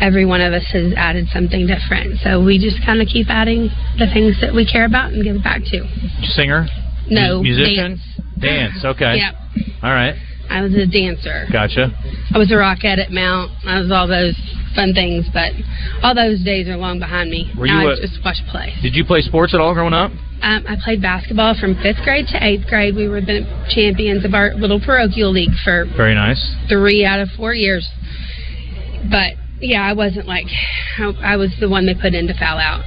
every one of us has added something different. So we just kind of keep adding the things that we care about and give back to. Singer. No, Mu- musician. dance. Dance. Okay. Yep. All right. I was a dancer. Gotcha. I was a rockette at Mount. I was all those fun things, but all those days are long behind me. Were now you I a- just watch play. Did you play sports at all growing up? Um, I played basketball from fifth grade to eighth grade. We were the champions of our little parochial league for Very nice. three out of four years. But yeah, I wasn't like I, I was the one they put in to foul out.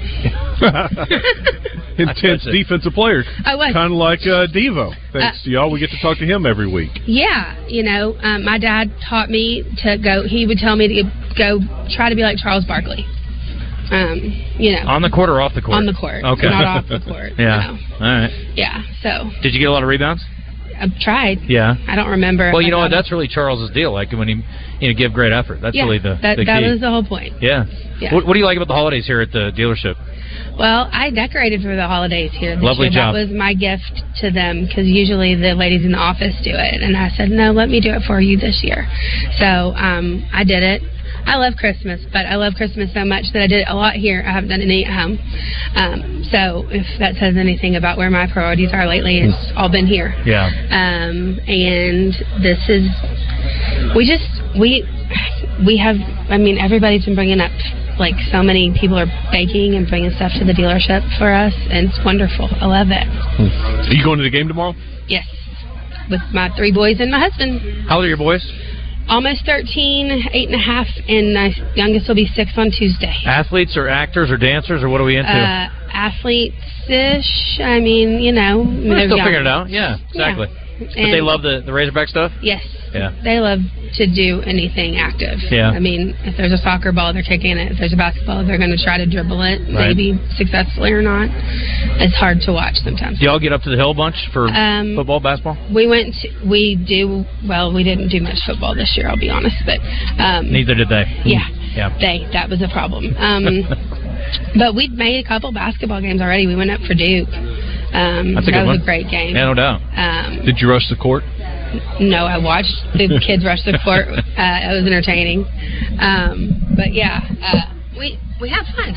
Intense defensive players. I was. Kind of like uh, Devo. Thanks Uh, to y'all, we get to talk to him every week. Yeah, you know, um, my dad taught me to go. He would tell me to go try to be like Charles Barkley. Um, you know, On the court or off the court? On the court, Okay. not off the court. Yeah. no. All right. Yeah, so Did you get a lot of rebounds? I've tried. Yeah. I don't remember. Well, you know what? That's really Charles's deal. Like when he, you know, give great effort. That's yeah, really the that the that was the whole point. yeah. Yeah. What, what do you like about the holidays here at the dealership? Well, I decorated for the holidays here this Lovely year. job. That was my gift to them because usually the ladies in the office do it, and I said, no, let me do it for you this year. So um, I did it. I love Christmas, but I love Christmas so much that I did a lot here. I haven't done any at home. Um, so if that says anything about where my priorities are lately, it's all been here. Yeah. Um, and this is, we just, we, we have, I mean, everybody's been bringing up, like, so many people are baking and bringing stuff to the dealership for us, and it's wonderful. I love it. Are you going to the game tomorrow? Yes. With my three boys and my husband. How old are your boys? Almost 13, eight and a half, and my youngest will be six on Tuesday. Athletes or actors or dancers or what are we into? Uh, athletes-ish. I mean, you know, We're still young. figuring it out. Yeah, exactly. But they love the the Razorback stuff. Yes. Yeah. They love to do anything active. Yeah. I mean, if there's a soccer ball, they're kicking it. If there's a basketball, they're going to try to dribble it, Right. maybe successfully or not. It's hard to watch sometimes. Do y'all get up to the hill a bunch for Um, football, basketball? We went. To, we do well. We didn't do much football this year. I'll be honest, but um, Neither did they. Yeah. Yeah. they that was a problem. Um, but we've made a couple basketball games already. We went up for Duke. Um, That's a that good was one. a great game. Yeah, no doubt. Um, Did you rush the court? no, I watched the kids rush the court. Uh, it was entertaining. Um, but yeah, uh, we we have fun.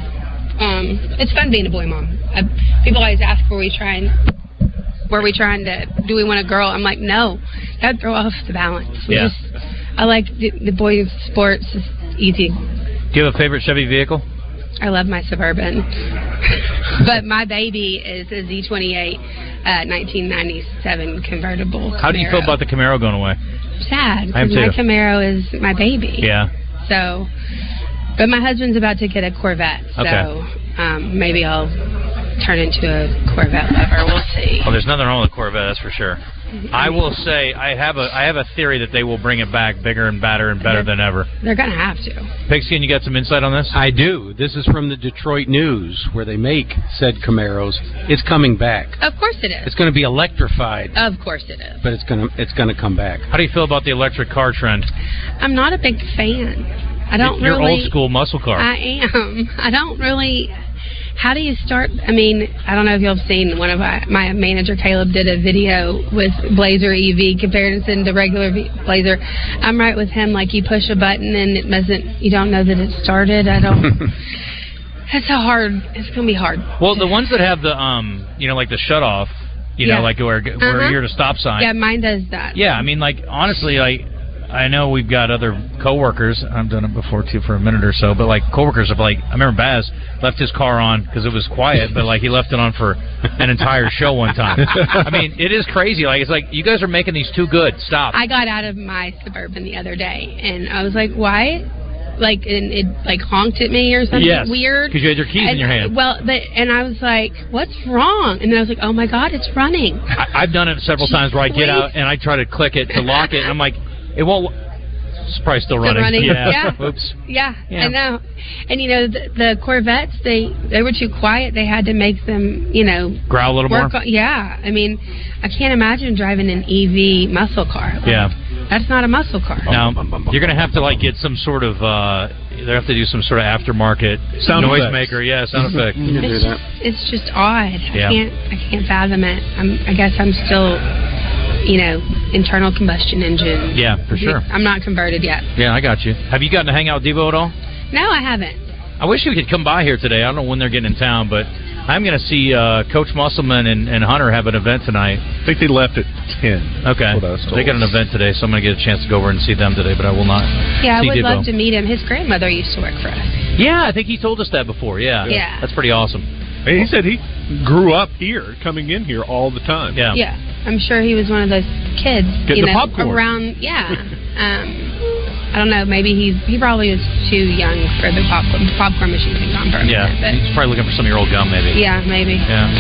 Um, it's fun being a boy mom. I, people always ask, "Were we trying? Were we trying to? Do we want a girl?" I'm like, no. That'd throw off the balance. We Yeah. just, I like the, the boys' sports. It's easy. Do you have a favorite Chevy vehicle? I love my suburban, but my baby is a Z28 uh, 1997 convertible. How do you feel about the Camaro going away? sad I am because my. Camaro is my baby. Yeah. So, but my husband's about to get a Corvette, so Okay. um, maybe I'll turn into a Corvette lover. We'll see. Well, there's nothing wrong with the Corvette, that's for sure. I will say I have a I have a theory that they will bring it back bigger and badder and better than ever. They're gonna have to. Pigskin, you got some insight on this? I do. This is from the Detroit News, where they make said Camaros. It's coming back. Of course it is. It's going to be electrified, Of course it is. but it's going to it's going to come back. How do you feel about the electric car trend? I'm not a big fan. I don't You're really. old school muscle car. I am. I don't really. How do you start? I mean, I don't know if y'all have seen one of my, my manager Caleb did a video with Blazer EV comparison to regular v, Blazer. I'm right with him. Like you push a button and it doesn't. You don't know that it started. I don't. That's a hard. It's gonna be hard. well, the ones that have the um, you know, like the shut off, you Yeah. know, like where where Uh-huh. you're at a stop sign. Yeah, mine does that. Yeah, I mean, like honestly, like I know we've got other coworkers. I've done it before too for a minute or so, but like coworkers have like I remember Baz left his car on because it was quiet, but like he left it on for an entire show one time. I mean, it is crazy. Like it's like you guys are making these too good. Stop. I got out of my suburban the other day, and I was like, "Why?" Like, and it like honked at me or something Yes, weird. 'cause you had your keys in your hand. Well, but and I was like, "What's wrong?" And then I was like, "Oh my god, it's running!" I, I've done it several times where I get out and I try to click it to lock it, and I'm like, it won't. It's probably still Still running. running, Yeah. yeah. Oops. Yeah, Yeah. I know. And you know, the, the Corvettes they they were too quiet. They had to make them, you know, Growl a little work more. On, yeah, I mean, I can't imagine driving an EV muscle car. Yeah. That's not a muscle car. Now you're gonna have to like get some sort of. uh They have to do some sort of aftermarket Sound effects. noisemaker. Yeah, sound effect. It's just, it's just odd. Yeah. I can't I can't fathom it. I'm, I guess I'm still, you know, internal combustion engine. Yeah, for sure. I'm not converted yet. Yeah, I got you. Have you gotten to hang out with Devo at all? No, I haven't. I wish you could come by here today. I don't know when they're getting in town, but I'm going to see uh, Coach Musselman and, and Hunter have an event tonight. I think they left at 10. Okay. That's what I was told. They got an event today, so I'm going to get a chance to go over and see them today, but I will not Yeah, I would Devo. love to meet him. His grandmother used to work for us. Yeah, I think he told us that before. Yeah. Yeah. That's pretty awesome. He said he grew up here, coming in here all the time. Yeah. Yeah, I'm sure he was one of those kids. Getting you the know, popcorn. around. Yeah. um, I don't know. Maybe he's he probably was too young for the popcorn the popcorn machine to gone for a Yeah. minute, He's probably looking for some of your old gum, maybe. Yeah, maybe. Yeah.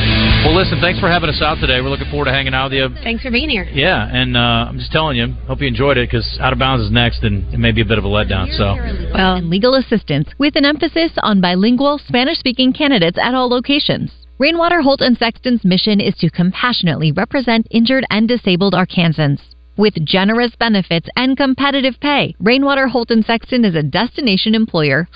Well, listen, thanks for having us out today. We're looking forward to hanging out with you. Thanks for being here. Yeah, and uh, I'm just telling you, hope you enjoyed it because Out of Bounds is next, and it may be a bit of a letdown. So, Well, and legal assistance with an emphasis on bilingual Spanish speaking candidates at all locations. Rainwater Holt and Sexton's mission is to compassionately represent injured and disabled Arkansans. With generous benefits and competitive pay, Rainwater Holt and Sexton is a destination employer